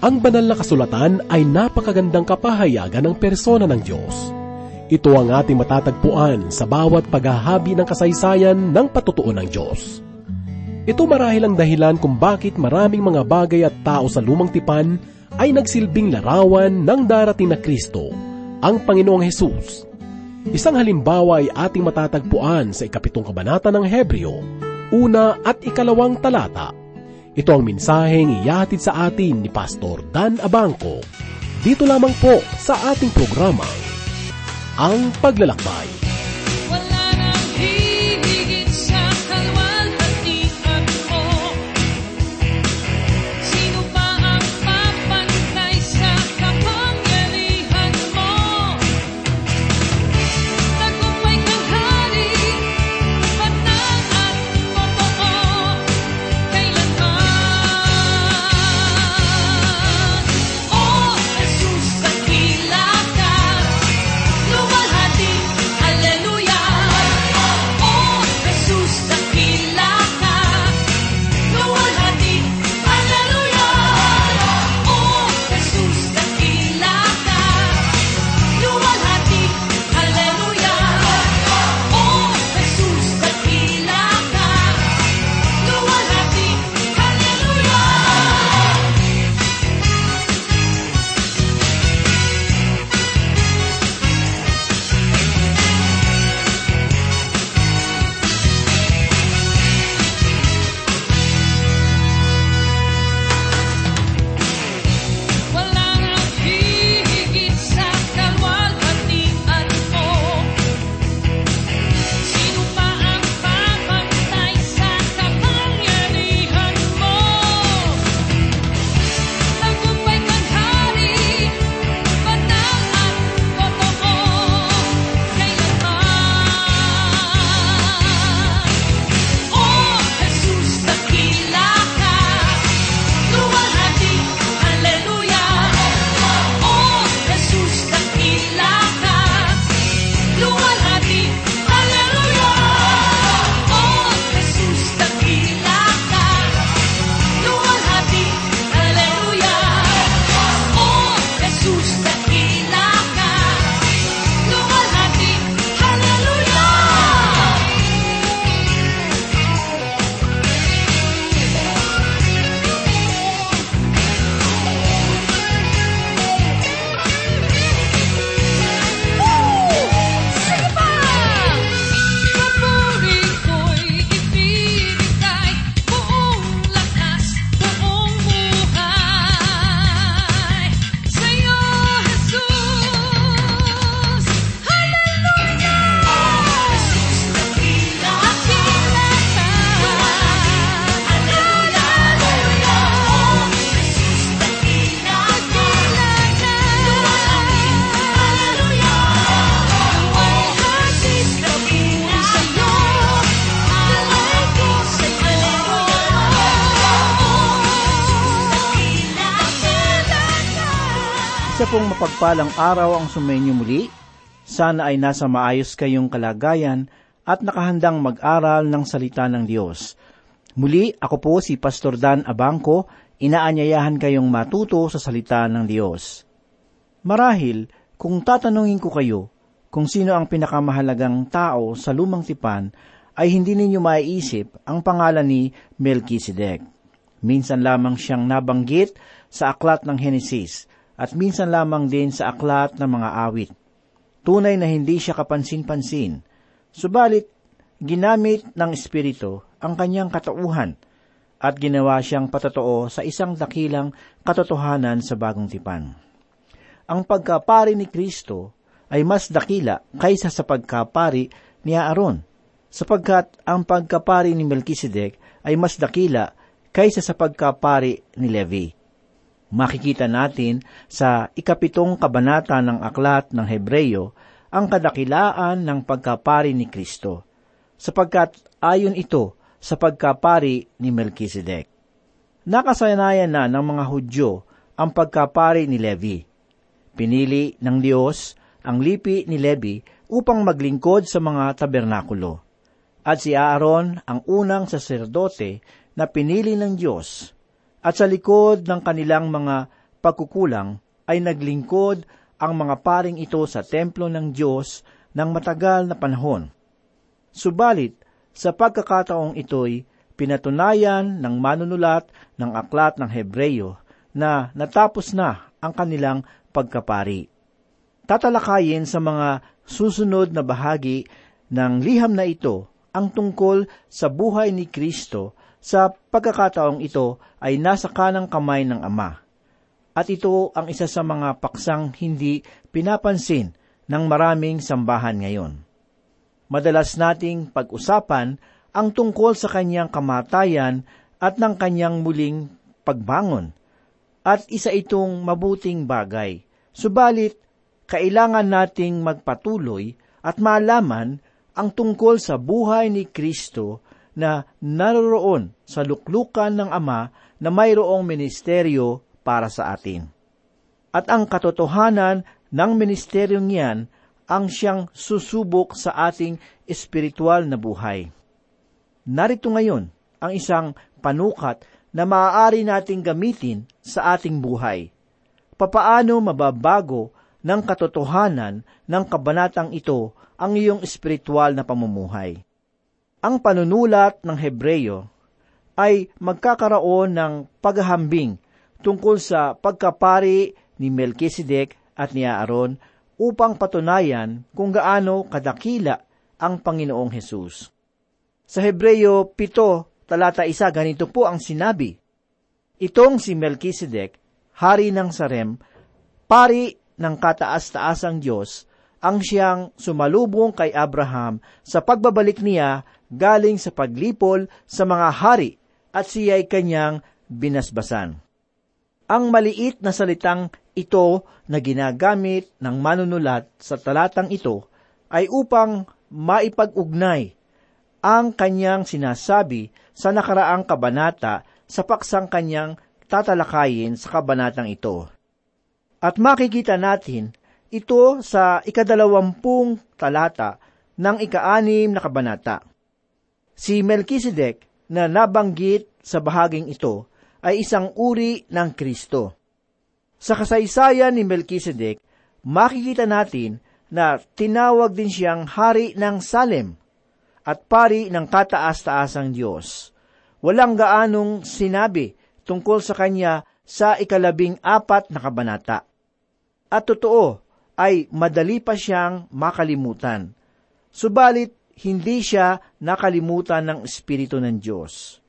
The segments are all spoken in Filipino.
Ang banal na kasulatan ay napakagandang kapahayagan ng persona ng Diyos. Ito ang ating matatagpuan sa bawat paghahabi ng kasaysayan ng patutuo ng Diyos. Ito marahil ang dahilan kung bakit maraming mga bagay at tao sa lumang tipan ay nagsilbing larawan ng darating na Kristo, ang Panginoong Hesus. Isang halimbawa ay ating matatagpuan sa ikapitong kabanata ng Hebreo, una at ikalawang talata. Ito ang mensaheng iyahatid sa atin ni Pastor Dan Abangco. Dito lamang po sa ating programa, Ang Paglalakbay. Isa pong mapagpalang araw ang sumainyo muli. Sana ay nasa maayos kayong kalagayan at nakahandang mag-aral ng salita ng Diyos. Muli, ako po si Pastor Dan Abangco, inaanyayahan kayong matuto sa salita ng Diyos. Marahil, kung tatanungin ko kayo kung sino ang pinakamahalagang tao sa lumang tipan, ay hindi ninyo maiisip ang pangalan ni Melchizedek. Minsan lamang siyang nabanggit sa aklat ng Henesis at minsan lamang din sa aklat ng mga awit. Tunay na hindi siya kapansin-pansin. Subalit, ginamit ng Espiritu ang kanyang katauhan at ginawa siyang patotoo sa isang dakilang katotohanan sa bagong tipan. Ang pagkapari ni Kristo ay mas dakila kaysa sa pagkapari ni Aaron, sapagkat ang pagkapari ni Melchizedek ay mas dakila kaysa sa pagkapari ni Levi. Makikita natin sa ikapitong kabanata ng aklat ng Hebreyo ang kadakilaan ng pagkapari ni Kristo, sapagkat ayon ito sa pagkapari ni Melchizedek. Nakasanayan na ng mga Hudyo ang pagkapari ni Levi. Pinili ng Diyos ang lipi ni Levi upang maglingkod sa mga tabernakulo. At si Aaron ang unang saserdote na pinili ng Diyos. At sa likod ng kanilang mga pagkukulang ay naglingkod ang mga paring ito sa templo ng Diyos ng matagal na panahon. Subalit, sa pagkakataong ito'y pinatunayan ng manunulat ng aklat ng Hebreyo na natapos na ang kanilang pagkapari. Tatalakayin sa mga susunod na bahagi ng liham na ito ang tungkol sa buhay ni Kristo sa pagkakataong ito ay nasa kanang kamay ng Ama. At ito ang isa sa mga paksang hindi pinapansin ng maraming sambahan ngayon. Madalas nating pag-usapan ang tungkol sa kanyang kamatayan at ng kanyang muling pagbangon. At isa itong mabuting bagay. Subalit, kailangan nating magpatuloy at malaman ang tungkol sa buhay ni Kristo na naroroon sa luklukan ng Ama na mayroong ministeryo para sa atin. At ang katotohanan ng ministeryong yan ang siyang susubok sa ating espiritual na buhay. Narito ngayon ang isang panukat na maaari nating gamitin sa ating buhay. Papaano mababago ng katotohanan ng kabanatang ito ang iyong espiritual na pamumuhay. Ang panunulat ng Hebreyo ay magkakaroon ng paghahambing tungkol sa pagkapari ni Melchizedek at ni Aaron upang patunayan kung gaano kadakila ang Panginoong Hesus. Sa Hebreyo 7, talata 1, ganito po ang sinabi, Itong si Melchizedek, hari ng Sarem, pari ng kataas-taasang Diyos, ang siyang sumalubong kay Abraham sa pagbabalik niya galing sa paglipol sa mga hari at siya'y kanyang binasbasan. Ang maliit na salitang ito na ginagamit ng manunulat sa talatang ito ay upang maipag-ugnay ang kanyang sinasabi sa nakaraang kabanata sa paksang kanyang tatalakayin sa kabanatang ito. At makikita natin ito sa ikadalawampung talata ng ikaanim na kabanata. Si Melchizedek na nabanggit sa bahaging ito ay isang uri ng Kristo. Sa kasaysayan ni Melchizedek, makikita natin na tinawag din siyang hari ng Salem at pari ng kataas-taasang Diyos. Walang gaanong sinabi tungkol sa kanya sa ikalabing apat na kabanata. At totoo, ay madali pa siyang makalimutan. Subalit, hindi siya nakalimutan ng Espiritu ng Diyos.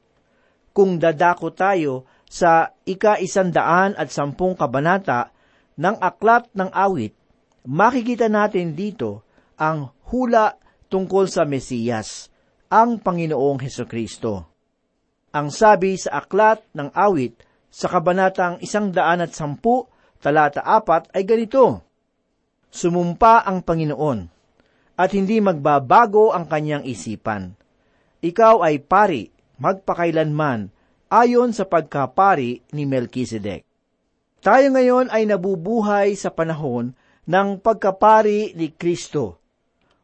Kung dadako tayo sa ika-isandaan at sampung kabanata ng Aklat ng Awit, makikita natin dito ang hula tungkol sa Mesiyas, ang Panginoong Heso Kristo. Ang sabi sa Aklat ng Awit sa kabanatang isang daan at sampu, talata apat ay ganito, Sumumpa ang Panginoon, at hindi magbabago ang kanyang isipan. Ikaw ay pari, magpakailanman, ayon sa pagkapari ni Melchizedek. Tayo ngayon ay nabubuhay sa panahon ng pagkapari ni Kristo.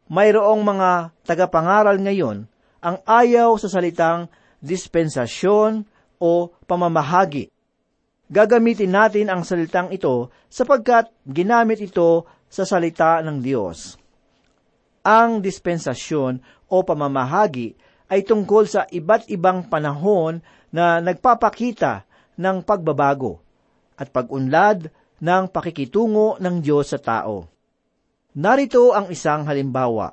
Mayroong mga tagapangaral ngayon ang ayaw sa salitang dispensasyon o pamamahagi. Gagamitin natin ang salitang ito sapagkat ginamit ito sa salita ng Diyos. Ang dispensasyon o pamamahagi ay tungkol sa iba't ibang panahon na nagpapakita ng pagbabago at pag-unlad ng pakikitungo ng Diyos sa tao. Narito ang isang halimbawa.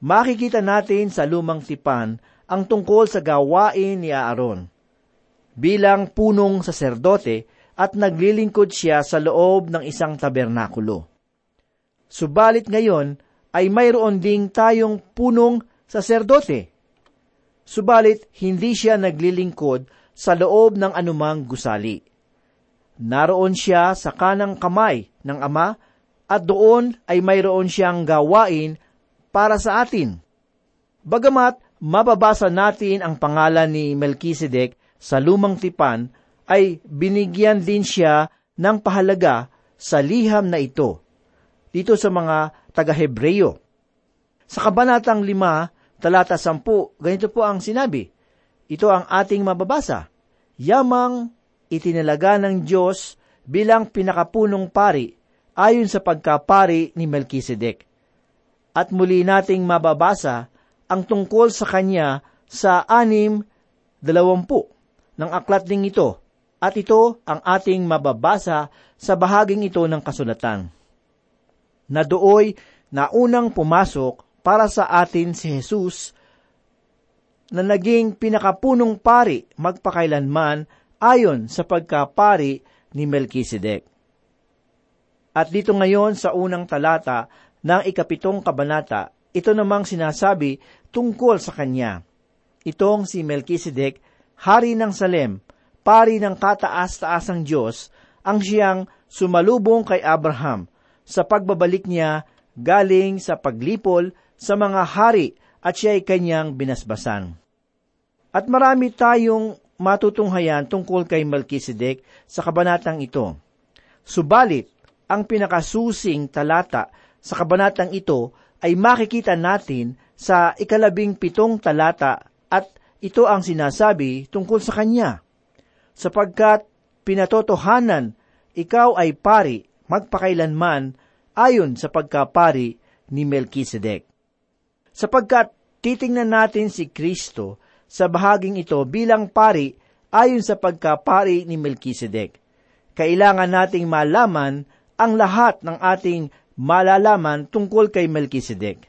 Makikita natin sa lumang tipan ang tungkol sa gawain ni Aaron. Bilang punong saserdote at naglilingkod siya sa loob ng isang tabernakulo. Subalit ngayon ay mayroon ding tayong punong saserdote. Subalit hindi siya naglilingkod sa loob ng anumang gusali. Naroon siya sa kanang kamay ng Ama at doon ay mayroon siyang gawain para sa atin. Bagamat mababasa natin ang pangalan ni Melchizedek sa lumang tipan, ay binigyan din siya ng pahalaga sa liham na ito dito sa mga taga-Hebreyo. Sa kabanatang 5, talata 10, ganito po ang sinabi. Ito ang ating mababasa. Yamang itinalaga ng Diyos bilang pinakapunong pari ayon sa pagkapari ni Melchizedek. At muli nating mababasa ang tungkol sa kanya sa anim dalawampu ng aklat ding ito, at ito ang ating mababasa sa bahaging ito ng kasulatan. Na dooy na unang pumasok para sa atin si Jesus na naging pinakapunong pari magpakailanman ayon sa pagkapari ni Melchizedek. At dito ngayon sa unang talata ng ikapitong kabanata, ito namang sinasabi tungkol sa kanya. Itong si Melchizedek, hari ng Salem, pari ng kataas-taasang Diyos, ang siyang sumalubong kay Abraham sa pagbabalik niya galing sa paglipol sa mga hari at siya ay kanyang binasbasan. At marami tayong matutunghayan tungkol kay Melchizedek sa kabanatang ito. Subalit, ang pinakasusing talata sa kabanatang ito ay makikita natin sa ikalabing pitong talata at ito ang sinasabi tungkol sa kanya. Sapagkat pinatotohanan, ikaw ay pari magpakailanman ayon sa pagkapari ni Melchizedek. Sapagkat titingnan natin si Kristo sa bahaging ito bilang pari ayon sa pagkapari ni Melchizedek. Kailangan nating malaman ang lahat ng ating malalaman tungkol kay Melchizedek.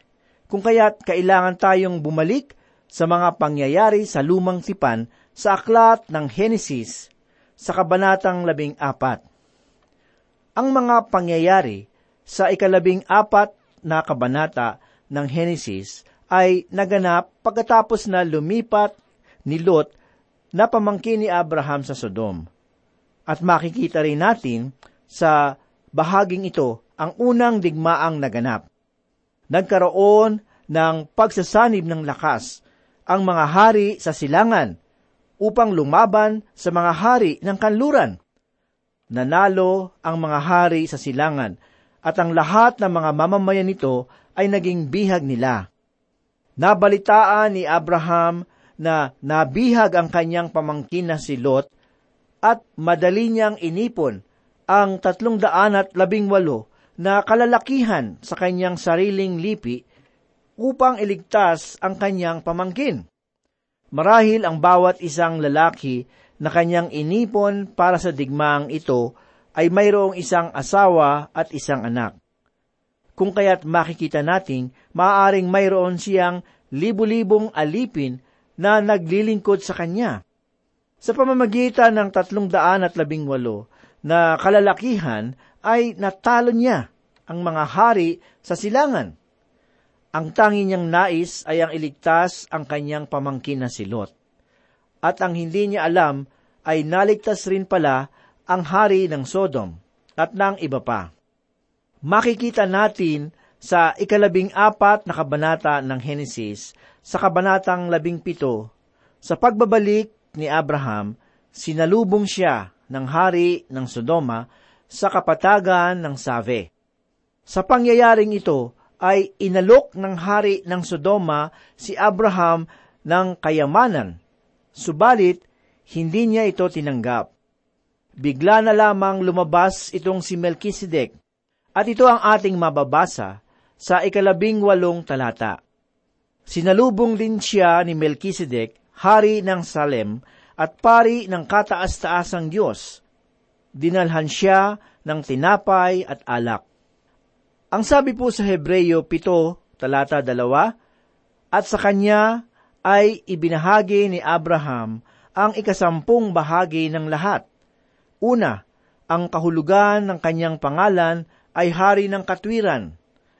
Kung kaya't kailangan tayong bumalik sa mga pangyayari sa lumang tipan sa aklat ng Henesis sa kabanatang labing apat. Ang mga pangyayari sa ikalabing apat na kabanata ng Henesis ay naganap pagkatapos na lumipat ni Lot na pamangkin ni Abraham sa Sodom. At makikita rin natin sa bahaging ito ang unang digmaang naganap. Nagkaroon ng pagsasanib ng lakas ang mga hari sa silangan upang lumaban sa mga hari ng kanluran. Nanalo ang mga hari sa silangan at ang lahat ng mga mamamayan nito ay naging bihag nila. Nabalitaan ni Abraham na nabihag ang kanyang pamangkin na si Lot at madali niyang inipon ang tatlong daan at labing walo na kalalakihan sa kanyang sariling lipi upang iligtas ang kanyang pamangkin. Marahil ang bawat isang lalaki na kanyang inipon para sa digmaang ito ay mayroong isang asawa at isang anak. Kung kaya't makikita nating maaaring mayroon siyang libu-libong alipin na naglilingkod sa kanya. Sa pamamagitan ng tatlong daan at labing walo na kalalakihan ay natalo niya ang mga hari sa silangan. Ang tangi niyang nais ay ang iligtas ang kanyang pamangkin na si Lot. At ang hindi niya alam ay naligtas rin pala ang hari ng Sodom at ng iba pa. Makikita natin sa ikalabing apat na kabanata ng Henesis sa kabanatang labing pito, sa pagbabalik ni Abraham, sinalubong siya ng hari ng Sodoma sa kapatagan ng Save. Sa pangyayaring ito, ay inalok ng hari ng Sodoma si Abraham ng kayamanan, subalit hindi niya ito tinanggap. Bigla na lamang lumabas itong si Melchizedek, at ito ang ating mababasa sa ikalabing walong talata. Sinalubong din siya ni Melchizedek, hari ng Salem, at pari ng kataas-taasang Diyos. Dinalhan siya ng tinapay at alak. Ang sabi po sa Hebreyo 7, talata 2, at sa kanya ay ibinahagi ni Abraham ang ikasampung bahagi ng lahat. Una, ang kahulugan ng kanyang pangalan ay hari ng katwiran.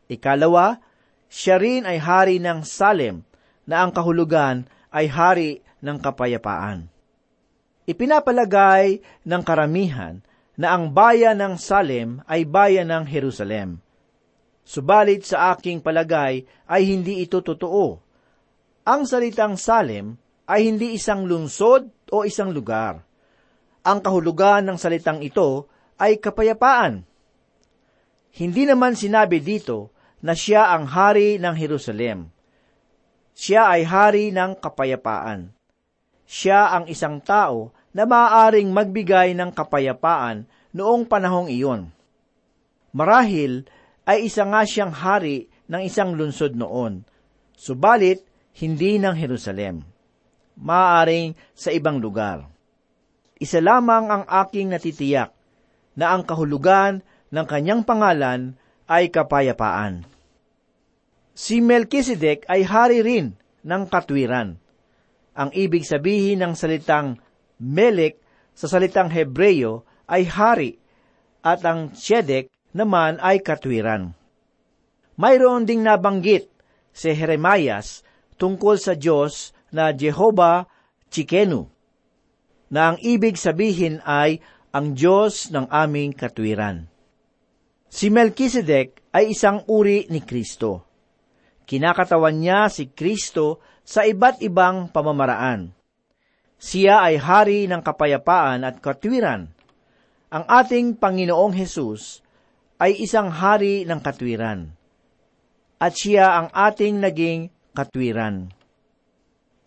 Ikalawa, siya rin ay hari ng Salem, na ang kahulugan ay hari ng kapayapaan. Ipinapalagay ng karamihan na ang bayan ng Salem ay bayan ng Jerusalem. Subalit sa aking palagay ay hindi ito totoo. Ang salitang Salem ay hindi isang lungsod o isang lugar. Ang kahulugan ng salitang ito ay kapayapaan. Hindi naman sinabi dito na siya ang hari ng Jerusalem. Siya ay hari ng kapayapaan. Siya ang isang tao na maaaring magbigay ng kapayapaan noong panahong iyon. Marahil ay isa nga siyang hari ng isang lungsod noon, subalit hindi ng Jerusalem. Maaring sa ibang lugar. Isa lamang ang aking natitiyak na ang kahulugan ng kanyang pangalan ay kapayapaan. Si Melchizedek ay hari rin ng katwiran. Ang ibig sabihin ng salitang Melek sa salitang Hebreyo ay hari at ang Tzedek naman ay katwiran. Mayroon ding nabanggit si Jeremias tungkol sa Diyos na Jehovah Chikenu, na ang ibig sabihin ay ang Diyos ng aming katwiran. Si Melchizedek ay isang uri ni Kristo. Kinakatawan niya si Kristo sa iba't ibang pamamaraan. Siya ay hari ng kapayapaan at katwiran. Ang ating Panginoong Hesus ay isang hari ng katwiran. At siya ang ating naging katwiran.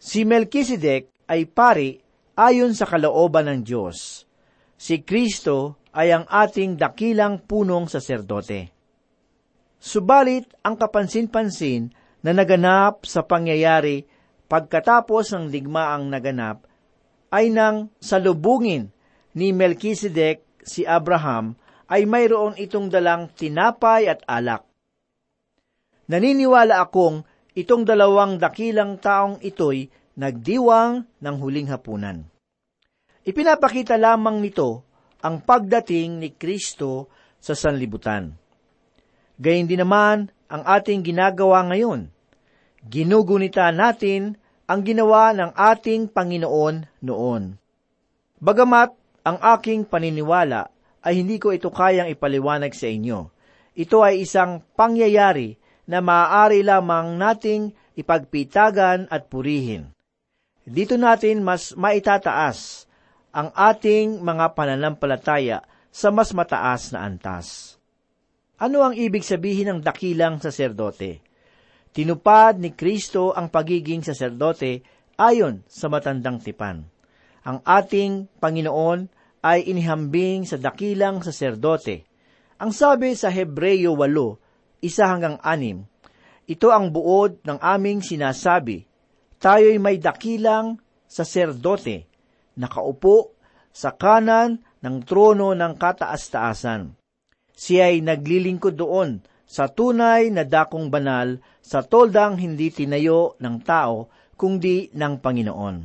Si Melchizedek ay pari ayon sa kalooban ng Diyos. Si Kristo ay ang ating dakilang punong saserdote. Subalit ang kapansin-pansin na naganap sa pangyayari pagkatapos ng digmaang naganap ay nang salubungin ni Melchizedek si Abraham ay mayroon itong dalang tinapay at alak. Naniniwala akong itong dalawang dakilang taong ito'y nagdiwang ng huling hapunan. Ipinapakita lamang nito ang pagdating ni Kristo sa sanlibutan. Gayun din naman ang ating ginagawa ngayon. Ginugunita natin ang ginawa ng ating Panginoon noon. Bagamat ang aking paniniwala ay hindi ko ito kayang ipaliwanag sa inyo. Ito ay isang pangyayari na maaari lamang nating ipagpitagan at purihin. Dito natin mas maitataas ang ating mga pananampalataya sa mas mataas na antas. Ano ang ibig sabihin ng dakilang saserdote? Tinupad ni Kristo ang pagiging saserdote ayon sa matandang tipan. Ang ating Panginoon ay inihambing sa dakilang saserdote. Ang sabi sa Hebreyo 8, isa hanggang anim, ito ang buod ng aming sinasabi, tayo'y may dakilang saserdote, nakaupo sa kanan ng trono ng kataas-taasan. Siya ay naglilingkod doon sa tunay na dakong banal sa toldang hindi tinayo ng tao, kundi ng Panginoon.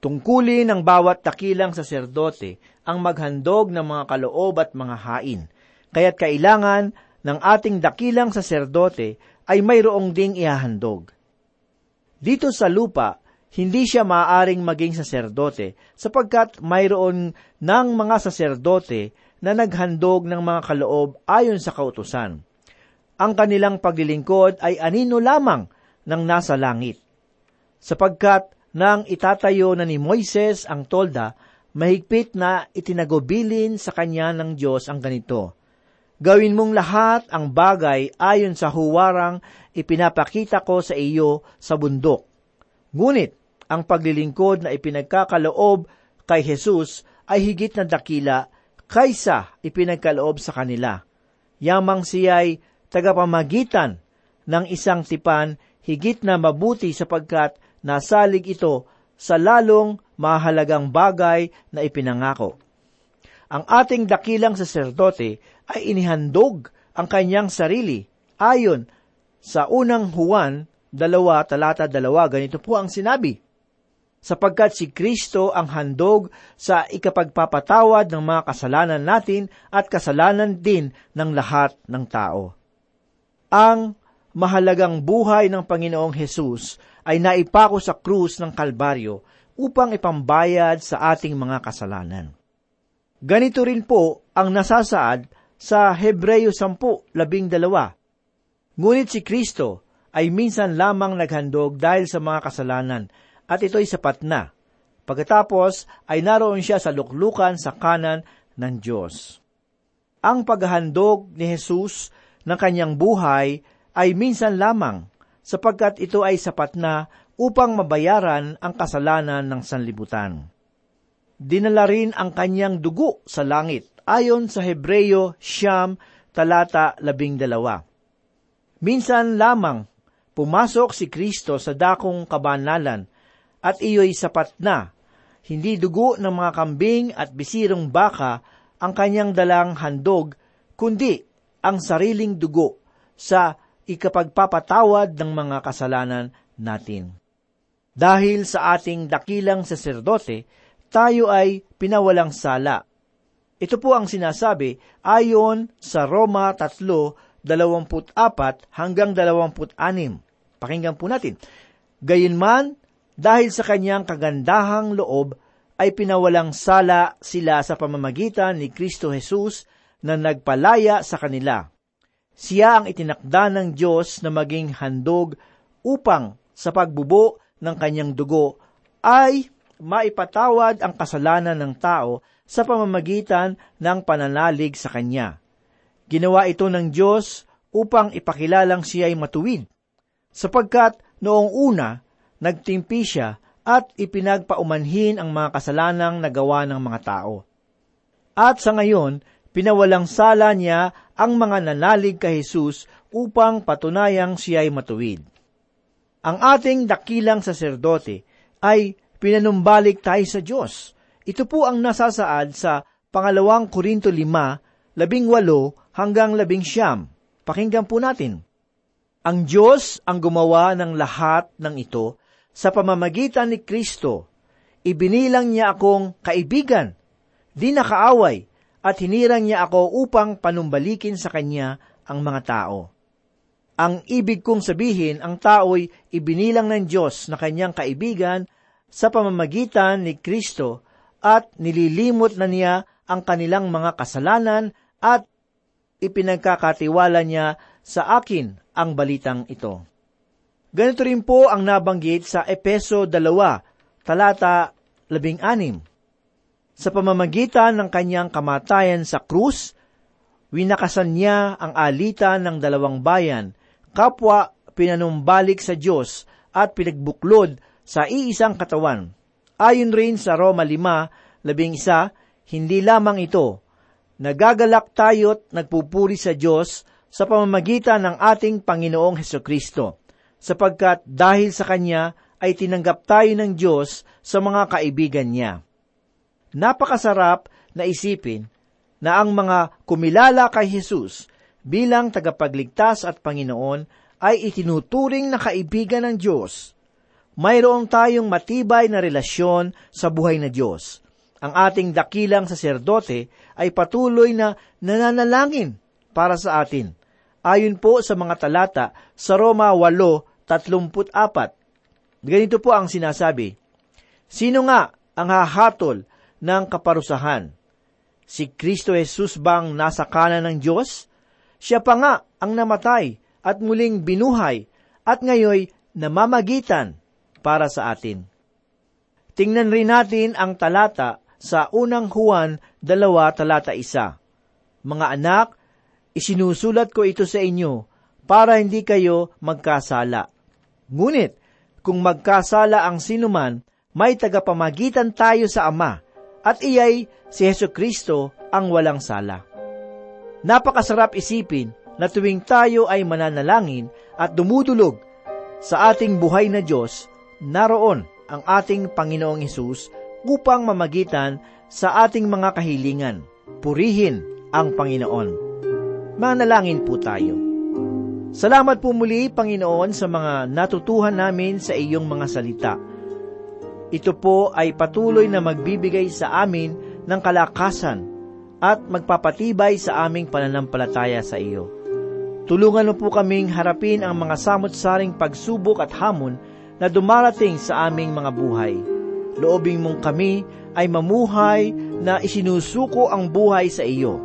Tungkulin ng bawat dakilang saserdote ang maghandog ng mga kaloob at mga hain, kaya't kailangan ng ating dakilang saserdote ay mayroong ding ihahandog. Dito sa lupa, hindi siya maaaring maging saserdote sapagkat mayroon ng mga saserdote na naghandog ng mga kaloob ayon sa kautusan. Ang kanilang paglilingkod ay anino lamang ng nasa langit. Sapagkat nang itatayo na ni Moises ang tolda, mahigpit na itinagubilin sa kanya ng Diyos ang ganito. Gawin mong lahat ang bagay ayon sa huwarang ipinapakita ko sa iyo sa bundok. Ngunit, ang paglilingkod na ipinagkakaloob kay Jesus ay higit na dakila kaysa ipinagkaloob sa kanila. Yamang siya'y tagapamagitan ng isang tipan higit na mabuti sapagkat nasalig ito sa lalong mahalagang bagay na ipinangako. Ang ating dakilang saserdote ay inihandog ang kanyang sarili ayon sa unang Juan dalawa talata dalawa ganito po ang sinabi sapagkat si Kristo ang handog sa ikapagpapatawad ng mga kasalanan natin at kasalanan din ng lahat ng tao. Ang mahalagang buhay ng Panginoong Hesus ay naipako sa krus ng Kalbaryo upang ipambayad sa ating mga kasalanan. Ganito rin po ang nasasaad sa Hebreyo 10.12. Ngunit si Kristo ay minsan lamang naghandog dahil sa mga kasalanan at ito'y sapat na. Pagkatapos ay naroon siya sa luklukan sa kanan ng Diyos. Ang paghahandog ni Jesus ng kanyang buhay ay minsan lamang sapagkat ito ay sapat na upang mabayaran ang kasalanan ng sanlibutan. dinala rin ang kanyang dugo sa langit, ayon sa Hebreyo Siyam, talata labing dalawa. Minsan lamang, pumasok si Kristo sa dakong kabanalan, at iyo'y sapat na. Hindi dugo ng mga kambing at bisirong baka ang kanyang dalang handog, kundi ang sariling dugo sa ikapagpapatawad ng mga kasalanan natin. Dahil sa ating dakilang saserdote, tayo ay pinawalang sala. Ito po ang sinasabi ayon sa Roma 3:24 hanggang 26. Pakinggan po natin. Gayunman, dahil sa kanyang kagandahang loob, ay pinawalang sala sila sa pamamagitan ni Kristo Jesus na nagpalaya sa kanila. Siya ang itinakda ng Diyos na maging handog upang sa pagbubo ng kanyang dugo ay maipatawad ang kasalanan ng tao sa pamamagitan ng pananalig sa Kanya. Ginawa ito ng Diyos upang ipakilalang siya ay matuwid, sapagkat noong una, nagtimpi siya at ipinagpaumanhin ang mga kasalanang nagawa ng mga tao. At sa ngayon, pinawalang sala niya ang mga nanalig kay Jesus upang patunayang siya ay matuwid. Ang ating dakilang saserdote ay pinanumbalik tayo sa Diyos. Ito po ang nasasaad sa pangalawang Korinto 5, labing walo hanggang labing siyam. Pakinggan po natin. Ang Diyos ang gumawa ng lahat ng ito sa pamamagitan ni Kristo. Ibinilang niya akong kaibigan, di nakaaway, at hinirang niya ako upang panumbalikin sa kanya ang mga tao. Ang ibig kong sabihin, ang tao'y ibinilang ng Diyos na kanyang kaibigan sa pamamagitan ni Kristo at nililimot na niya ang kanilang mga kasalanan at ipinagkakatiwala niya sa akin ang balitang ito. Ganito rin po ang nabanggit sa Epeso 2, talata 16. Sa pamamagitan ng kanyang kamatayan sa krus, winakasan niya ang alitan ng dalawang bayan, kapwa pinanumbalik sa Diyos at pinagbuklod sa iisang katawan. Ayon rin sa Roma 5, labing isa, hindi lamang ito, nagagalak tayo't nagpupuri sa Diyos sa pamamagitan ng ating Panginoong Heso Kristo, sapagkat dahil sa Kanya ay tinanggap tayo ng Diyos sa mga kaibigan niya. Napakasarap na isipin na ang mga kumilala kay Jesus bilang tagapagligtas at Panginoon ay itinuturing na kaibigan ng Diyos. Mayroon tayong matibay na relasyon sa buhay na Diyos. Ang ating dakilang saserdote ay patuloy na nananalangin para sa atin. Ayon po sa mga talata sa Roma 8:34. Ganito po ang sinasabi, Sino nga ang hahatol ng kaparusahan. Si Kristo Jesus bang nasa kanan ng Diyos? Siya pa nga ang namatay at muling binuhay at ngayoy namamagitan para sa atin. Tingnan rin natin ang talata sa unang Juan dalawa talata isa. Mga anak, isinusulat ko ito sa inyo para hindi kayo magkasala. Ngunit, kung magkasala ang sinuman, may tagapamagitan tayo sa Ama, at iyay si Heso Kristo ang walang sala. Napakasarap isipin na tuwing tayo ay mananalangin at dumudulog sa ating buhay na Diyos, naroon ang ating Panginoong Hesus upang mamagitan sa ating mga kahilingan. Purihin ang Panginoon. Manalangin po tayo. Salamat po muli, Panginoon, sa mga natutuhan namin sa iyong mga salita. Ito po ay patuloy na magbibigay sa amin ng kalakasan at magpapatibay sa aming pananampalataya sa iyo. Tulungan mo po kaming harapin ang mga samot-saring pagsubok at hamon na dumarating sa aming mga buhay. Loobing mong kami ay mamuhay na isinusuko ang buhay sa iyo,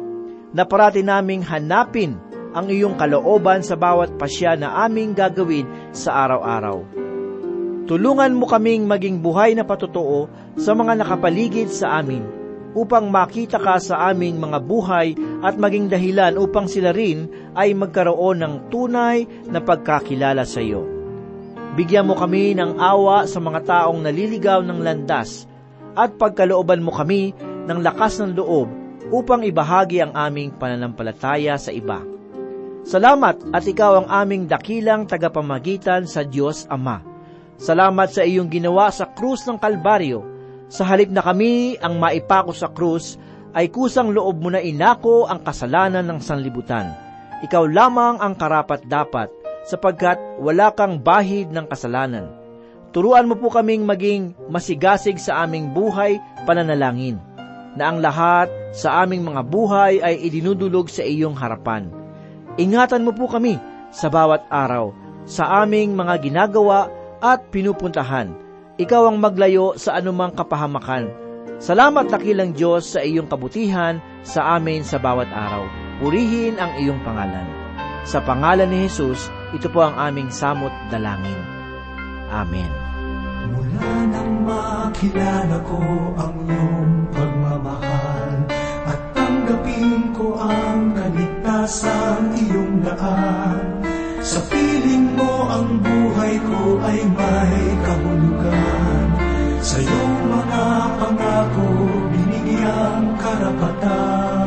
na parati naming hanapin ang iyong kalooban sa bawat pasya na aming gagawin sa araw-araw. Tulungan mo kaming maging buhay na patotoo sa mga nakapaligid sa amin, upang makita ka sa aming mga buhay at maging dahilan upang sila rin ay magkaroon ng tunay na pagkakilala sa iyo. Bigyan mo kami ng awa sa mga taong naliligaw ng landas at pagkalooban mo kami ng lakas ng loob upang ibahagi ang aming pananampalataya sa iba. Salamat at ikaw ang aming dakilang tagapamagitan sa Diyos Ama. Salamat sa iyong ginawa sa krus ng Kalbaryo. Sa halip na kami ang maipako sa krus, ay kusang loob mo na inako ang kasalanan ng sanlibutan. Ikaw lamang ang karapat-dapat, sapagkat wala kang bahid ng kasalanan. Turuan mo po kaming maging masigasig sa aming buhay pananalangin, na ang lahat sa aming mga buhay ay idinudulog sa iyong harapan. Ingatan mo po kami sa bawat araw, sa aming mga ginagawa at pinupuntahan. Ikaw ang maglayo sa anumang kapahamakan. Salamat dakilang Diyos sa iyong kabutihan sa amin sa bawat araw. Purihin ang iyong pangalan. Sa pangalan ni Jesus, ito po ang aming samot dalangin. Amen. Mula nang makilala ko ang iyong pagmamahal At tanggapin ko ang kaligtasan iyong daan Sa piling mo ang buhay ko ay may kahulugan Sa iyong mga pangako binigyang karapatan